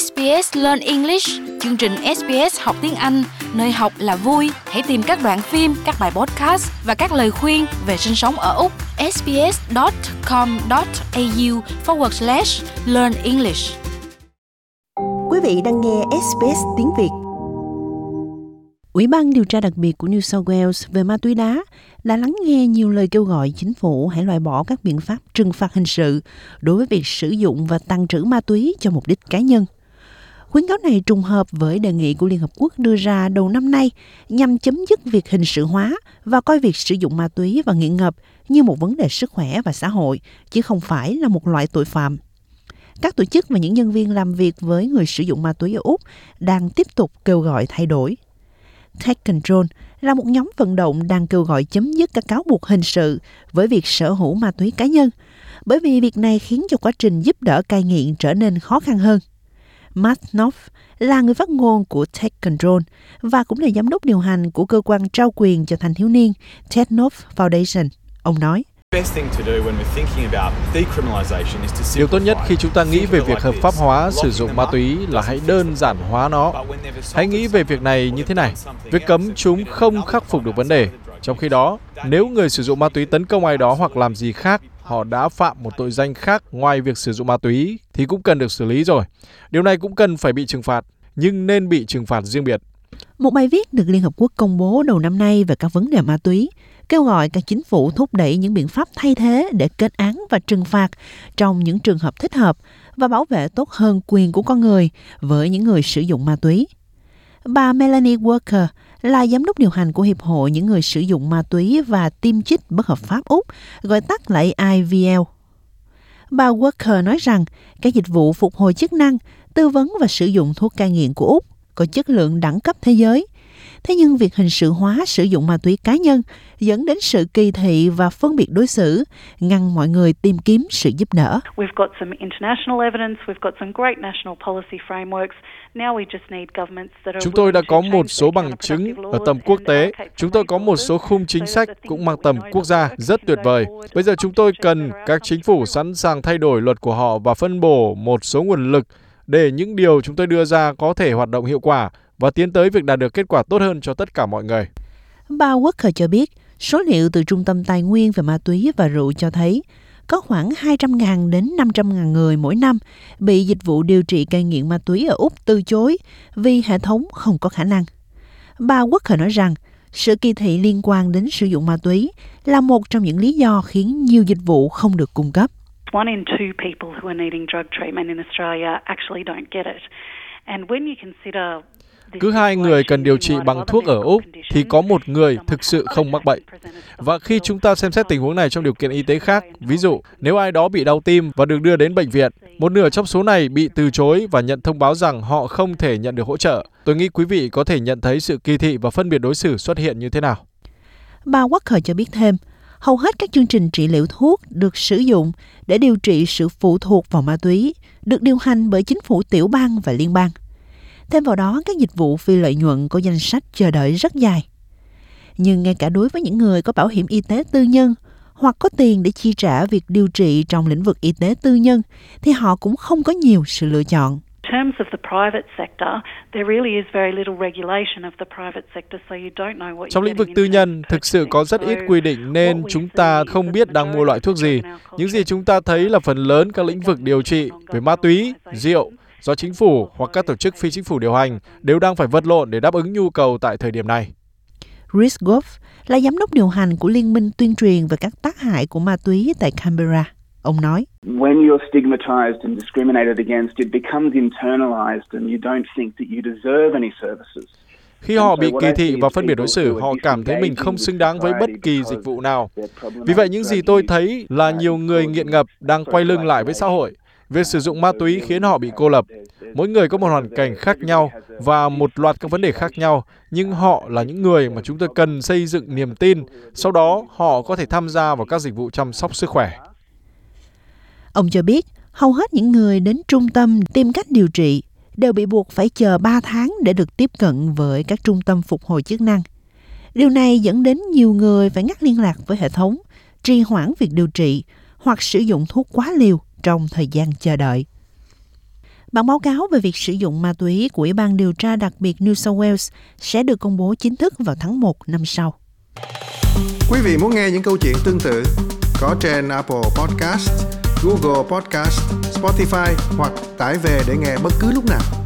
SBS Learn English, chương trình SBS học tiếng Anh, nơi học là vui. Hãy tìm các đoạn phim, các bài podcast và các lời khuyên về sinh sống ở Úc. sbs.com.au forward slash learn English. Quý vị đang nghe SBS tiếng Việt. Ủy ban điều tra đặc biệt của New South Wales về ma túy đá đã lắng nghe nhiều lời kêu gọi chính phủ hãy loại bỏ các biện pháp trừng phạt hình sự đối với việc sử dụng và tăng trữ ma túy cho mục đích cá nhân. Khuyến cáo này trùng hợp với đề nghị của Liên Hợp Quốc đưa ra đầu năm nay nhằm chấm dứt việc hình sự hóa và coi việc sử dụng ma túy và nghiện ngập như một vấn đề sức khỏe và xã hội, chứ không phải là một loại tội phạm. Các tổ chức và những nhân viên làm việc với người sử dụng ma túy ở Úc đang tiếp tục kêu gọi thay đổi. Take Control là một nhóm vận động đang kêu gọi chấm dứt các cáo buộc hình sự với việc sở hữu ma túy cá nhân, bởi vì việc này khiến cho quá trình giúp đỡ cai nghiện trở nên khó khăn hơn. Matt Knopf là người phát ngôn của Take Control và cũng là giám đốc điều hành của cơ quan trao quyền cho thanh thiếu niên Ted Knopf Foundation. Ông nói, Điều tốt nhất khi chúng ta nghĩ về việc hợp pháp hóa sử dụng ma túy là hãy đơn giản hóa nó. Hãy nghĩ về việc này như thế này. Việc cấm chúng không khắc phục được vấn đề. Trong khi đó, nếu người sử dụng ma túy tấn công ai đó hoặc làm gì khác, họ đã phạm một tội danh khác ngoài việc sử dụng ma túy thì cũng cần được xử lý rồi. Điều này cũng cần phải bị trừng phạt, nhưng nên bị trừng phạt riêng biệt. Một bài viết được Liên Hợp Quốc công bố đầu năm nay về các vấn đề ma túy kêu gọi các chính phủ thúc đẩy những biện pháp thay thế để kết án và trừng phạt trong những trường hợp thích hợp và bảo vệ tốt hơn quyền của con người với những người sử dụng ma túy. Bà Melanie Walker là giám đốc điều hành của Hiệp hội những người sử dụng ma túy và tiêm chích bất hợp pháp Úc, gọi tắt là IVL. Bà Walker nói rằng các dịch vụ phục hồi chức năng, tư vấn và sử dụng thuốc cai nghiện của Úc có chất lượng đẳng cấp thế giới Thế nhưng việc hình sự hóa sử dụng ma túy cá nhân dẫn đến sự kỳ thị và phân biệt đối xử, ngăn mọi người tìm kiếm sự giúp đỡ. Chúng tôi đã có một số bằng chứng ở tầm quốc tế. Chúng tôi có một số khung chính sách cũng mang tầm quốc gia rất tuyệt vời. Bây giờ chúng tôi cần các chính phủ sẵn sàng thay đổi luật của họ và phân bổ một số nguồn lực để những điều chúng tôi đưa ra có thể hoạt động hiệu quả và tiến tới việc đạt được kết quả tốt hơn cho tất cả mọi người. Bà Walker cho biết, số liệu từ Trung tâm Tài nguyên về ma túy và rượu cho thấy có khoảng 200.000 đến 500.000 người mỗi năm bị dịch vụ điều trị cai nghiện ma túy ở Úc từ chối vì hệ thống không có khả năng. Bà Walker nói rằng sự kỳ thị liên quan đến sử dụng ma túy là một trong những lý do khiến nhiều dịch vụ không được cung cấp. One in two people who are needing drug treatment in Australia actually don't get it. Cứ hai người cần điều trị bằng thuốc ở Úc thì có một người thực sự không mắc bệnh. Và khi chúng ta xem xét tình huống này trong điều kiện y tế khác, ví dụ nếu ai đó bị đau tim và được đưa đến bệnh viện, một nửa trong số này bị từ chối và nhận thông báo rằng họ không thể nhận được hỗ trợ. Tôi nghĩ quý vị có thể nhận thấy sự kỳ thị và phân biệt đối xử xuất hiện như thế nào. Bà Walker cho biết thêm, hầu hết các chương trình trị liệu thuốc được sử dụng để điều trị sự phụ thuộc vào ma túy được điều hành bởi chính phủ tiểu bang và liên bang. Thêm vào đó, các dịch vụ phi lợi nhuận có danh sách chờ đợi rất dài. Nhưng ngay cả đối với những người có bảo hiểm y tế tư nhân hoặc có tiền để chi trả việc điều trị trong lĩnh vực y tế tư nhân thì họ cũng không có nhiều sự lựa chọn. Trong lĩnh vực tư nhân, thực sự có rất ít quy định nên chúng ta không biết đang mua loại thuốc gì. Những gì chúng ta thấy là phần lớn các lĩnh vực điều trị về ma túy, rượu, do chính phủ hoặc các tổ chức phi chính phủ điều hành đều đang phải vật lộn để đáp ứng nhu cầu tại thời điểm này. Rhys Goff là giám đốc điều hành của Liên minh tuyên truyền về các tác hại của ma túy tại Canberra. Ông nói, When you're stigmatized and discriminated against, it becomes internalized and you don't think that you deserve any services. Khi họ bị kỳ thị và phân biệt đối xử, họ cảm thấy mình không xứng đáng với bất kỳ dịch vụ nào. Vì vậy, những gì tôi thấy là nhiều người nghiện ngập đang quay lưng lại với xã hội Việc sử dụng ma túy khiến họ bị cô lập. Mỗi người có một hoàn cảnh khác nhau và một loạt các vấn đề khác nhau, nhưng họ là những người mà chúng tôi cần xây dựng niềm tin. Sau đó, họ có thể tham gia vào các dịch vụ chăm sóc sức khỏe. Ông cho biết, hầu hết những người đến trung tâm tìm cách điều trị đều bị buộc phải chờ 3 tháng để được tiếp cận với các trung tâm phục hồi chức năng. Điều này dẫn đến nhiều người phải ngắt liên lạc với hệ thống, trì hoãn việc điều trị hoặc sử dụng thuốc quá liều trong thời gian chờ đợi. Bản báo cáo về việc sử dụng ma túy của Ủy ban điều tra đặc biệt New South Wales sẽ được công bố chính thức vào tháng 1 năm sau. Quý vị muốn nghe những câu chuyện tương tự có trên Apple Podcast, Google Podcast, Spotify hoặc tải về để nghe bất cứ lúc nào.